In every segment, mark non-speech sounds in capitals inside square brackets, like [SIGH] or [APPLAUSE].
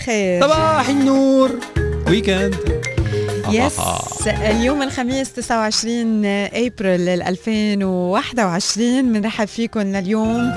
الخير. صباح النور. weekend يس اليوم الخميس 29 ابريل 2021 بنرحب فيكم لليوم.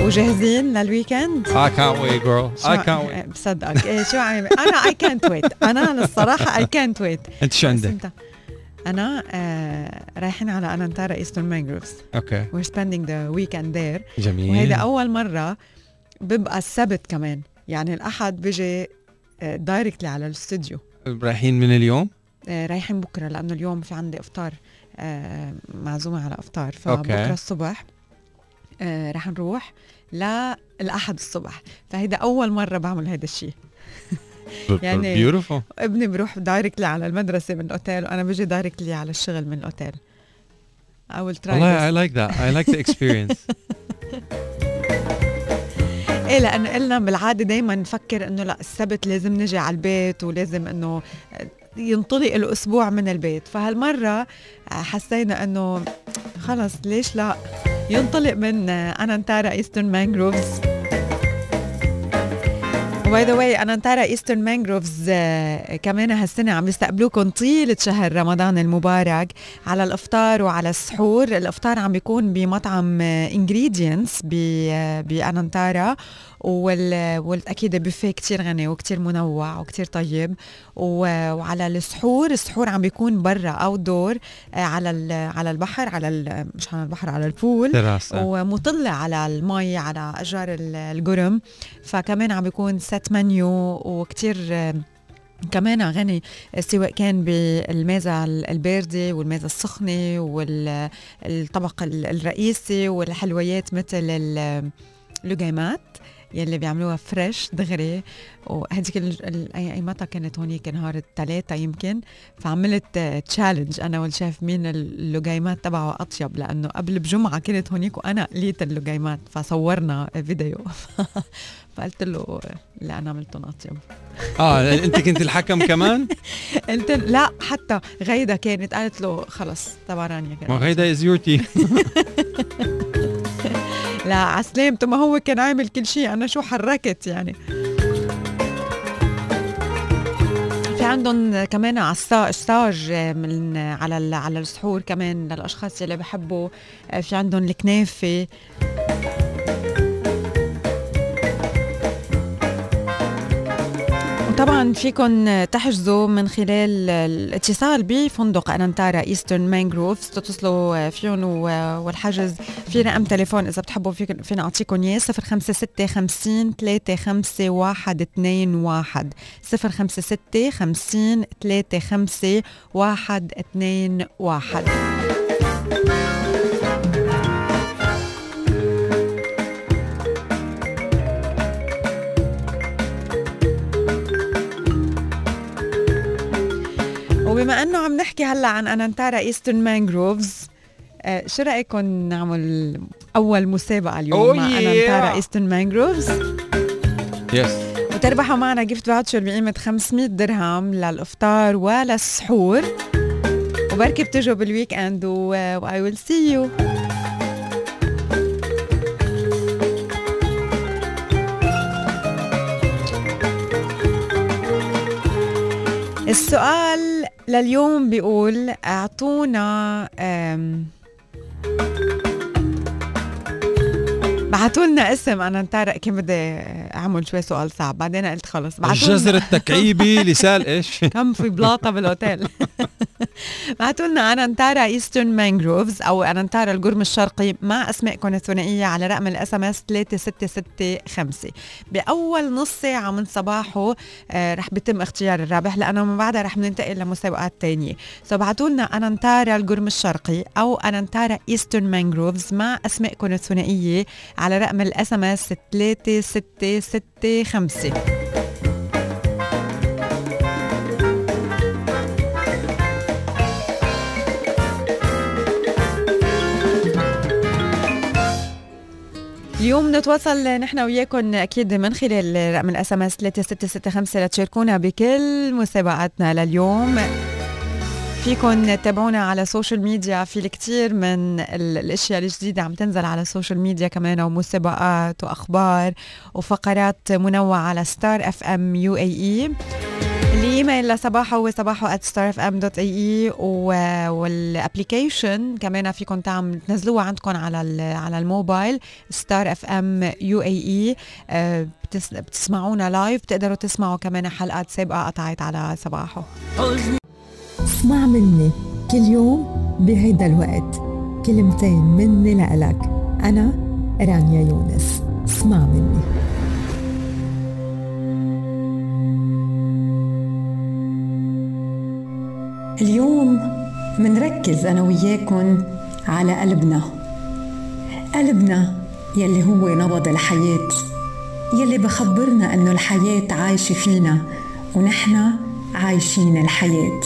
وجاهزين لل weekend؟ I can't wait girl. I can't wait. بصدقك. إيه شو عم أنا I can't wait. أنا الصراحة I can't wait. أنت شو عندك؟ أنا آه رايحين على Anantara Eastern Mangroves okay we're spending the weekend there. جميل. وهيدا أول مرة بيبقى السبت كمان. يعني الأحد بيجي directly على الاستوديو. رايحين من اليوم؟ آه، رايحين بكرة لأنه اليوم في عندي إفطار آه، معزومة على إفطار. فبكرة الصبح آه، رح نروح للأحد الصبح. فهيدا أول مرة بعمل هيدا الشيء [LAUGHS] يعني- beautiful ابني بروح directly على المدرسة من الأوتيل وأنا بجي directly على الشغل من الأوتيل. I will try والله. I like that. I like the [LAUGHS] experience. [LAUGHS] إيه لأنه قلنا بالعادة دائما نفكر إنه لا السبت لازم نجي على البيت ولازم إنه ينطلق الأسبوع من البيت. فهالمرة حسينا إنه خلص ليش لا؟ ينطلق من انانتارا ايسترن مانجروفز. by the way انانتارا ايسترن مانجروفز كمان هالسنة عم يستقبلوكم طيلة شهر رمضان المبارك على الأفطار وعلى السحور. الأفطار عم بيكون بمطعم Ingredients بأنانتارا وال واكيد بوفيه كتير غني وكتير منوع وكتير طيب. وعلى السحور السحور عم بيكون برا outdoor على ال- على البحر على ال- مش على البحر على ال pool. ومطلة على المي على أشجار ال- القرم. فكمان عم بيكون set menu وكتير كمان غني سواء كان بالميزة الباردة والميزة السخنة والطبق الرئيسي والحلويات مثل ال- اللقيمات يلي بيعملوها fresh دغري. أي ايمتى كانت هونيك؟ نهار الثلاثاء يمكن. فعملت challenge أنا والشيف مين اللقيمات تبعه أطيب لأنه قبل بجمعة كنت هونيك وأنا قليت اللقيمات فصورنا فيديو. [LAUGHS] فقلت له لا أنا عملتهم أطيب. آه أنت كنت الحكم كمان؟ [LAUGHS] قلت لا حتى غيدا كانت قالت له خلص تبع رانيا ما هيدا is your team لا عسلامته ما هو كان عامل كل شيء. أنا شو حركت يعني؟ في عندهم كمان عصا الساج من على على السحور كمان للأشخاص اللي بحبوا. في عندهم الكنافة. وطبعا فيكم تحجزوا من خلال الاتصال بفندق انانتارا ايسترن مانجروفز تتصلوا فيهم والحجز في رقم تليفون إذا بتحبوا فينا اعطيكم إياه 056 50 35 121 056 50 35 121 وبما أنه عم نحكي هلا عن أنانتارا ايسترن مانجروفز آه، شو رايكم نعمل أول مسابقة اليوم Oh مع yeah. أنانتارا ايسترن مانجروفز yes وتربحوا معنا gift voucher بقيمة 500 درهم للإفطار وللسحور. وبركي بتجوا بال weekend و I will see you السؤال لليوم بيقول أعطونا أم بعتوا لنا اسم. أنا انترق كان بدي أعمل شوي سؤال صعب. بعدين قلت خلص الجزر التكعيبي [LAUGHS] لسال إيش؟ كم في بلاطة بالأوتيل. [LAUGHS] بعتوا لنا انانتارا ايسترن مانجروفز أو انانتارا القرم الشرقي مع أسمائكم الثنائية على رقم الاس ام اس 3665 بأول نص ساعة من صباحه آه رح بيتم اختيار الرابح لأنه من بعدها رح ننتقل لمسابقات تانية. so بعتوا لنا انانتارا القرم الشرقي أو انانتارا ايسترن مانجروفز مع أسمائكم الثنائية على رقم ال SMS 3665 اليوم نتواصل نحن وياكم أكيد من خلال رقم ال SMS 3665 لتشاركونا بكل مسابقاتنا لليوم. فيكن تتابعونا على ال social media في الكثير من الأشياء الجديدة عم تنزل على ال social media كمان ومسابقات وأخبار وفقرات منوعة على ستار اف ام UAE الإيميل لصباحه هو صباحه at starfm.ae وال application كمان فيكم تعمل تنزلوها عندكم على على الموبايل ستار اف ام UAE بتسمعونا live بتقدروا تسمعوا كمان حلقات سابقة قطعت على صباحه. اسمع مني كل يوم بهيدا الوقت. كلمتين مني لإلك. أنا رانيا يونس. اسمع مني. اليوم منركز أنا وياكن على قلبنا. قلبنا يلي هو نبض الحياة يلي بخبرنا أنه الحياة عايشة فينا ونحن عايشين الحياة.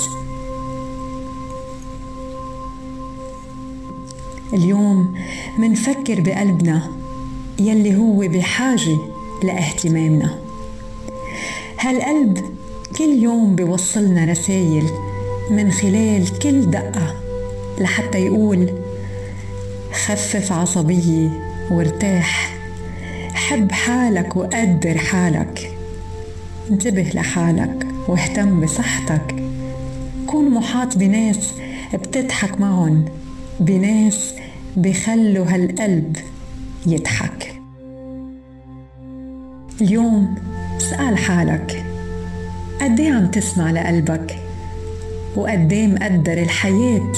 اليوم منفكر بقلبنا يلي هو بحاجة لاهتمامنا. هالقلب كل يوم بيوصلنا رسايل من خلال كل دقة لحتى يقول خفف عصبية وارتاح. حب حالك وقدر حالك. انتبه لحالك واهتم بصحتك. كون محاط بناس بتضحك معهم بناس بخلوا هالقلب يضحك. اليوم اسأل حالك قدي عم تسمع لقلبك؟ وقدي مقدر الحياة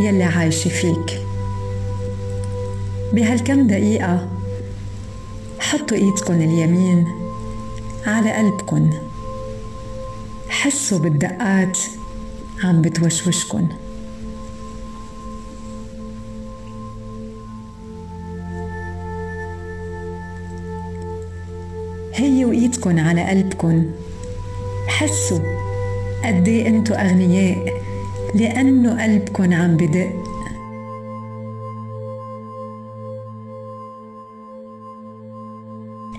يلي عايشة فيك. بهالكم دقيقة حطوا إيدكن اليمين على قلبكن. حسوا بالدقات عم بتوشوشكن. هيوا ايدكن على قلبكن. حسوا قد إيه انتو أغنياء؟ لأنه قلبكن عم بدق.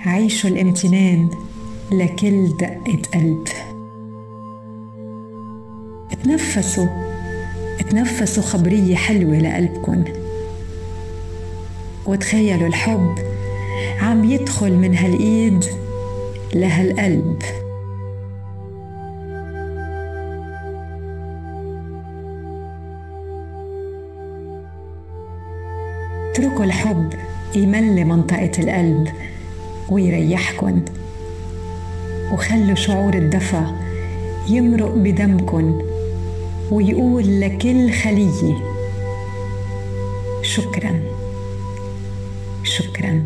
عيشوا الامتنان لكل دقة قلب. تنفسوا تنفسوا خبرية حلوة لقلبكن وتخيلوا الحب عم يدخل من هالإيد لهالقلب. اتركوا الحب يملي منطقة القلب ويريحكن. وخلوا شعور الدفى يمرق بدمكن ويقول لكل خلية شكرا شكرا.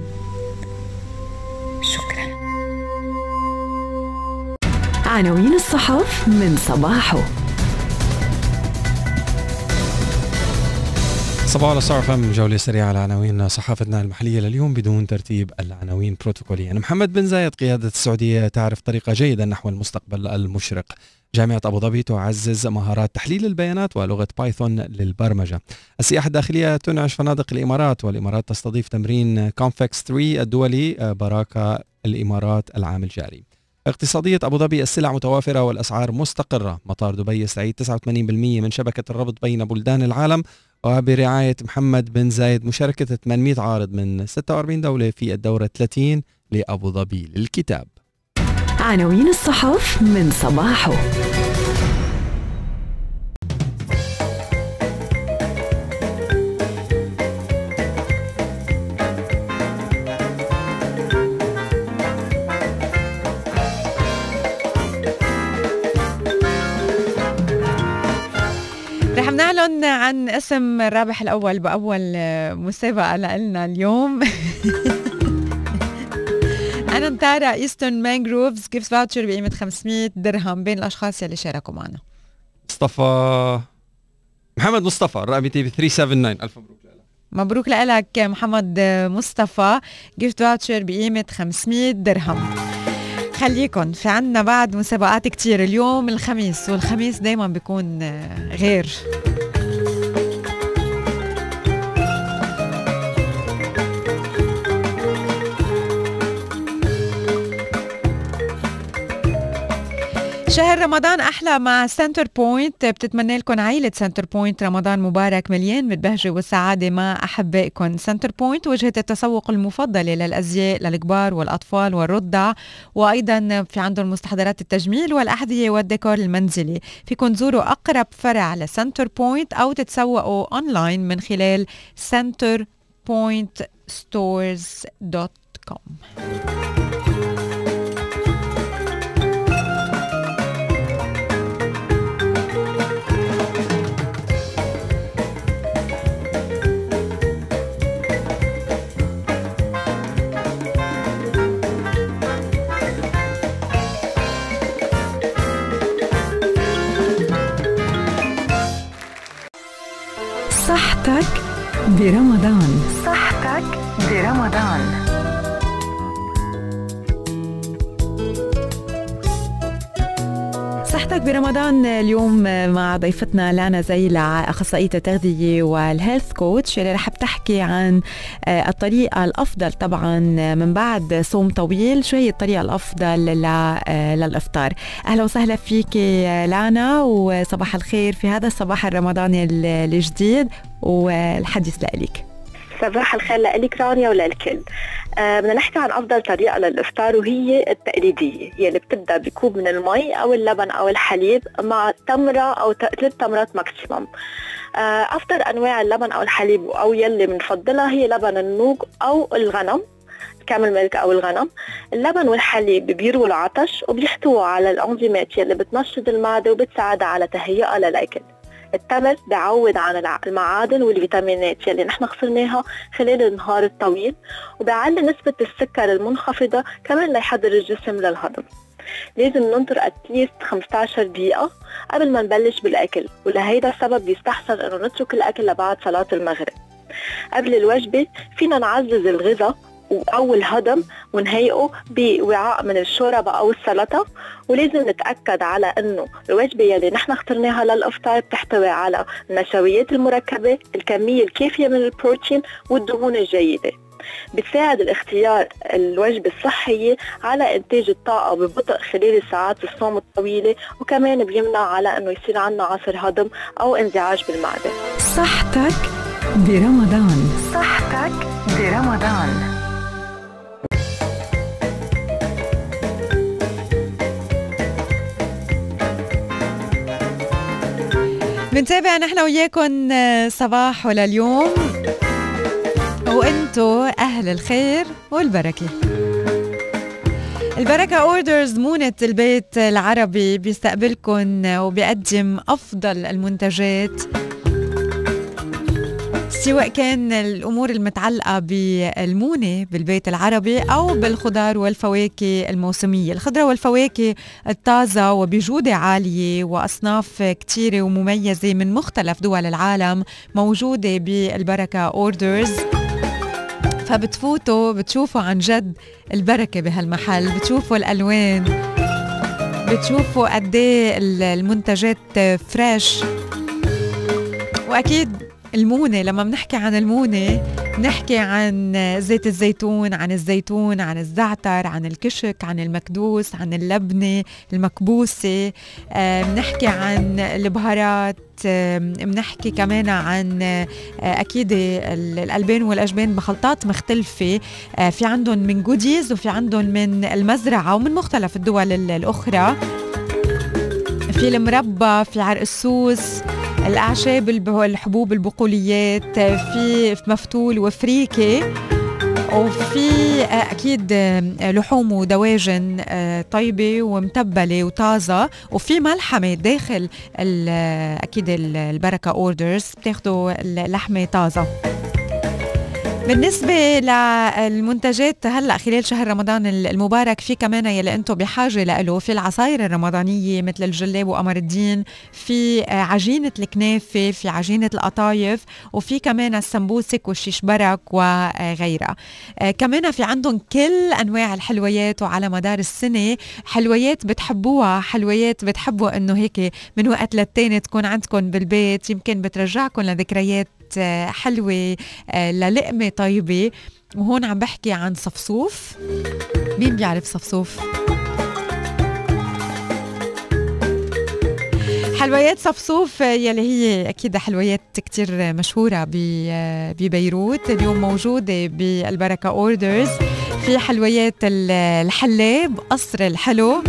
عناوين الصحف من صباحه. صباح على صار فم جولة سريعة على عناوين صحافتنا المحلية لليوم بدون ترتيب العناوين بروتوكوليا محمد بن زايد قيادة السعودية تعرف طريقة جيدة نحو المستقبل المشرق. جامعة أبو ظبي تعزز مهارات تحليل البيانات ولغة بايثون للبرمجة. السياحة الداخلية تنعش فنادق الإمارات والإمارات تستضيف تمرين كونفكس 3 الدولي براكة الإمارات العام الجاري. اقتصادية أبو ظبي السلع متوافرة والأسعار مستقرة. مطار دبي يستعيد 89% من شبكة الربط بين بلدان العالم وبرعاية محمد بن زايد مشاركة 800 عارض من 46 دولة في الدورة 30 لأبو ظبي للكتاب. عناوين الصحف من صباحه. عن اسم الرابح الأول بأول مسابقة لنا اليوم. [LAUGHS] أنانتارا إيسترن مانجروفز gift voucher بقيمة 500 درهم بين الأشخاص يلي شاركوا معنا. مصطفى محمد مصطفى الرابطة ب 379 ألف مبروك مبروك لك محمد مصطفى gift voucher بقيمة 500 درهم. خليكن في عنا بعد مسابقات كتير اليوم الخميس والخميس دايما بيكون غير. شهر رمضان أحلى مع سنتر بوينت بتتمنى لكم عائله سنتر بوينت رمضان مبارك مليان بالبهجه والسعادة مع أحبائكم. سنتر بوينت وجهة التسوق المفضلة للأزياء للكبار والأطفال والرضع. وأيضا في عندهم مستحضرات التجميل والأحذية والديكور المنزلي. فيكم تزوروا أقرب فرع لسنتر بوينت أو تتسوقوا اونلاين من خلال centrepointstores dot com صحتك برمضان. صحتك برمضان. صحتك برمضان اليوم مع ضيفتنا لانا زيلع أخصائية التغذية وال health coach اللي رح بتحكي عن آه، الطريقة الأفضل طبعا من بعد صوم طويل شو هي الطريقة الأفضل آه، للإفطار. أهلا وسهلا فيك لانا وصباح الخير في هذا الصباح الرمضاني الجديد. والحديث لك صباح الخير لك رانيا وللكل. آه بدنا نحكي عن أفضل طريقة للإفطار وهي التقليدية. يلي بتبدأ بكوب من المي أو اللبن أو الحليب مع تمرة أو ثلاث تمرات ماكسيموم آه أفضل أنواع اللبن أو الحليب أو يلي بنفضلها هي لبن النوق أو الغنم كامل ملك أو الغنم. اللبن والحليب بيرووا العطش وبيحتووا على الانزيمات يلي بتنشط المعدة وبتساعدها على تهيئها للأكل. التمر بيعوض عن المعادن والفيتامينات يلي نحن خسرناها خلال النهار الطويل وبيعلي نسبة السكر المنخفضة كمان ليحضر الجسم للهضم. لازم ننطر اتليست 15 دقيقة قبل ما نبلش بالأكل ولهيدا السبب بيستحسن إنه نترك الأكل لبعد صلاة المغرب. قبل الوجبة فينا نعزز الغذاء أو الهضم ونهيئه بوعاء من الشوربة أو السلطة ولازم نتأكد على أنه الوجبة يلي نحن اخترناها للإفطار بتحتوي على النشويات المركبة الكمية الكافية من البروتين والدهون الجيدة. بتساعد الاختيار الوجبة الصحية على إنتاج الطاقة ببطء خلال الساعات الصوم الطويلة وكمان بيمنع على أنه يصير عنا عصر هضم أو انزعاج بالمعدة. صحتك برمضان. صحتك برمضان. بنتابع نحن وياكم آه، صباح ولليوم وأنتو أهل الخير والبركة. البركة اوردرز مونة البيت العربي بيستقبلكم وبيقدم أفضل المنتجات. سواء كان الأمور المتعلقة بالمونة بالبيت العربي أو بالخضار والفواكه الموسمية، الخضرة والفواكه الطازة وبجودة عالية وأصناف كثيره ومميزة من مختلف دول العالم موجودة بالبركة اوردرز فبتفوتوا بتشوفوا عن جد البركة بهالمحل، بتشوفوا الألوان. بتشوفوا قد إيه المنتجات فريش وأكيد المونة لما بنحكي عن المونة بنحكي عن زيت الزيتون عن الزيتون عن الزعتر عن الكشك عن المكدوس عن اللبنة المكبوسة. آه، بنحكي عن البهارات بنحكي كمان عن آه، أكيد الألبان والأجبان بخلطات مختلفة. آه، في عندهم من جوديز وفي عندهم من المزرعة ومن مختلف الدول الأخرى. في المربى في عرق السوس. الأعشاب الحبوب البقوليات في مفتول وفريكة وفي أكيد لحوم ودواجن آه، طيبة ومتبلة وطازة وفي ملحمة داخل أكيد البركة اوردرز بتاخذوا اللحمه طازة. بالنسبة للمنتجات هلأ خلال شهر رمضان المبارك في كمان يلي أنتم بحاجة له في العصاير الرمضانية مثل الجلاب وقمر الدين في عجينة الكنافة في عجينة القطايف وفي كمان السمبوسك والشيش برك وغيرها كمان في عندهم كل أنواع الحلويات وعلى مدار السنة. حلويات بتحبوها حلويات بتحبوا إنه هيك من وقت للتاني تكون عندكم بالبيت يمكن بترجعكم لذكريات حلوة آه، للقمة طيبة. وهون عم بحكي عن صفصوف. مين بيعرف صفصوف؟ حلويات صفصوف يلي هي أكيد حلويات كتير مشهورة ببيروت. اليوم موجودة بالبركة اوردرز في حلويات الحلاب قصر الحلو.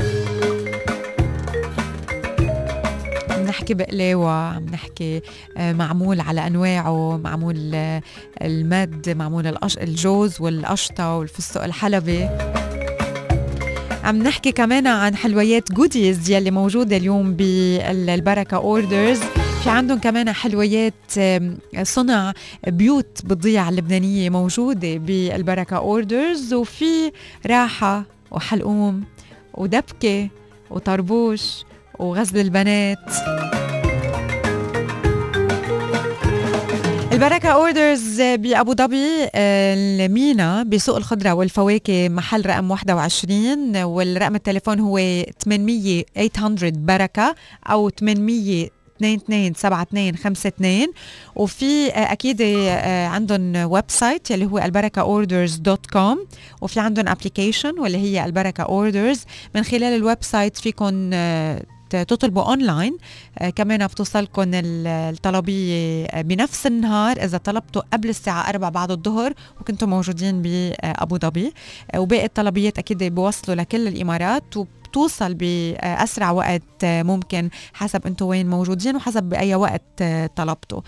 نحكي بقلاوة عم نحكي آه، معمول على أنواعه معمول آه، المد معمول الجوز والقشطة والفستق الحلبي. عم نحكي كمان عن حلويات goodies يلي موجودة اليوم بالبركة Orders في عندهم كمان حلويات صنع بيوت بالضيعة اللبنانية موجودة بالبركة Orders وفي راحة وحلقوم ودبكة وطربوش وغزل البنات. البركة Orders بأبو ظبي المينا بسوق الخضرة والفواكه محل رقم 21 والرقم التليفون هو 800 800 بركة أو 800 22 72 52 وفي أكيد عندهم website اللي هو البركة Orders dot com وفي عندهم application واللي هي البركة Orders من خلال ال website فيكم تطلبوا أونلاين. آه كمان بتوصلكم الطلبية بنفس النهار إذا طلبتوا قبل الساعة 4 بعد الظهر وكنتوا موجودين بابو ظبي. آه وباقي الطلبيات أكيد بيوصلوا لكل الإمارات بتوصل بأسرع وقت ممكن حسب أنتم وين موجودين وحسب بأي وقت طلبتوا.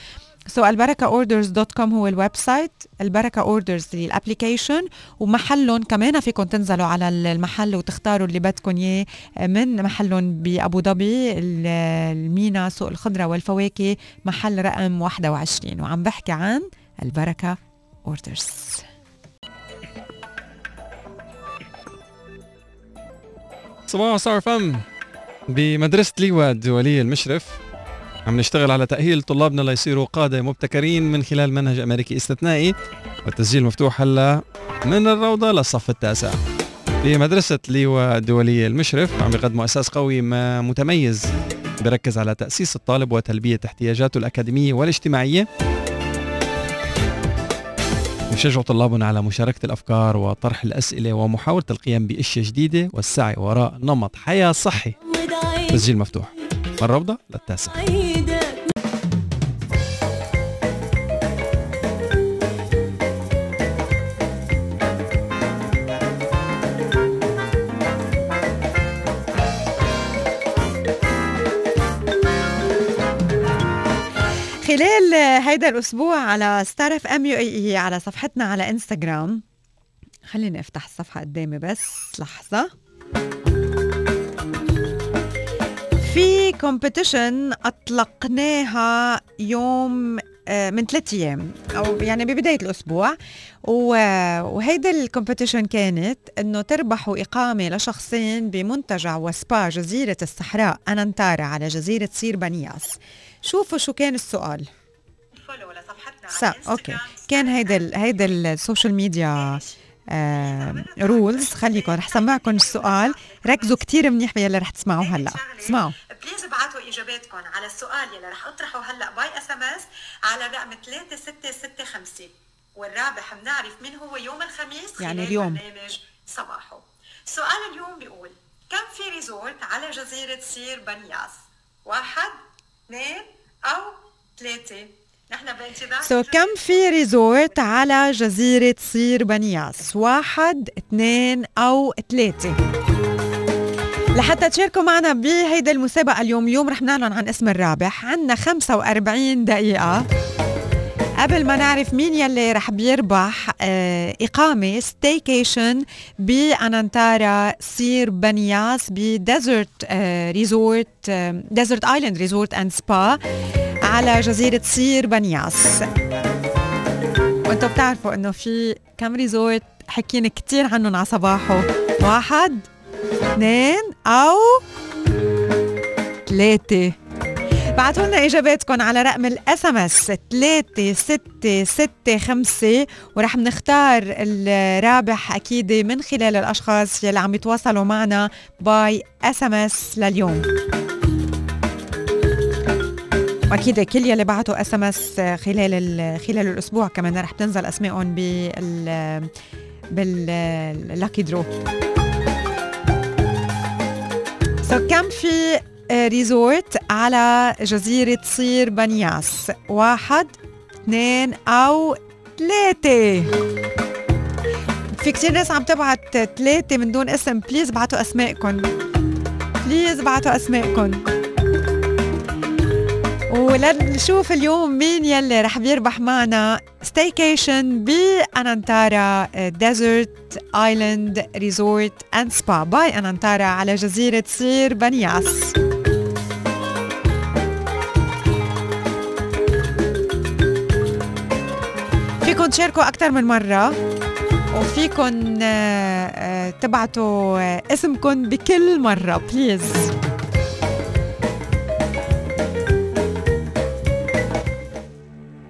so البركة Orders dot com هو ال website البركة Orders ال application ومحلهم كمان فيكم تنزلوا على المحل وتختاروا اللي بدكم إياه من محلهم بأبو ظبي المينا سوق الخضرة والفواكه محل رقم 21 وعم بحكي عن البركه اوردرز صباح صار فم بمدرسة ليوا الدولية المشرف عم نشتغل على تأهيل طلابنا ليصيروا قادة مبتكرين من خلال منهج أمريكي استثنائي. والتسجيل مفتوح هلا من الروضة للصف التاسع. بمدرسة ليوا الدولية المشرف عم يقدموا أساس قوي ما متميز. بركز على تأسيس الطالب وتلبية احتياجاته الأكاديمية والاجتماعية. يشجعوا طلابنا على مشاركة الأفكار وطرح الأسئلة ومحاولة القيام بأشياء جديدة والسعي وراء نمط حياة صحي. تسجيل مفتوح. الروضة للتاسع خلال هيدا الأسبوع على Star FM UAE على صفحتنا على انستغرام خليني أفتح الصفحة قدامي بس لحظة. في competition أطلقناها يوم آه، من ثلاث أيام أو يعني ببداية الأسبوع. وهيدا ال competition كانت إنه تربحوا إقامة لشخصين بمنتجع وسبا جزيرة الصحراء أنانتارا على جزيرة سير بنياس. شوفوا شو كان السؤال. follow لصفحتنا okay. كان هيدا هيدا ال social media rules خليكم رح سمعكم السؤال. ركزوا كثير منيح باللي رح تسمعوه هلأ. اسمعوا. please ابعتوا إجاباتكم على السؤال يلي رح أطرحه هلأ by SMS على رقم 3665 والرابح بنعرف مين هو يوم الخميس يعني اليوم. برنامج صباحو. سؤال اليوم بيقول كم في resort على جزيرة سير بنياس؟ واحد اثنين أو ثلاثة؟ so, كم في resort على جزيرة سير بنياس؟ واحد اثنين أو ثلاثة. لحتى تشاركوا معنا بهيدا المسابقة اليوم اليوم رح نعلن عن اسم الرابح. عنا 45 دقيقة. قبل ما نعرف مين يلي رح بيربح آه، إقامة staycation بأنانتارا سير بنياس ب desert resort Desert Island Resort and Spa على جزيرة سير بنياس. وأنتم بتعرفوا انه في كم resort حكينا كتير عنهم على صباحو. واحد اثنين أو ثلاثة. بعتوا لنا إجاباتكم على رقم ال SMS 3665 ورح نختار الرابح أكيد من خلال الأشخاص يلي عم يتواصلوا معنا by SMS لليوم. وأكيد كل يلي بعتوا SMS خلال خلال الأسبوع كمان رح تنزل اسمائهم بال بال lucky draw so كم في resort على جزيرة سير بنياس؟ واحد اثنين أو ثلاثة. في كتير ناس عم تبعت ثلاثة من دون اسم. please بعتوا أسمائكم please بعتوا أسمائكم ولنشوف اليوم مين يلي رح بيربح معنا. staycation بأنانتارا Desert Island Resort and Spa by أنانتارا على جزيرة سير بنياس. فيكم تشاركوا أكثر من مرة وفيكم آه، آه، تبعتوا اسمكم بكل مرة بليز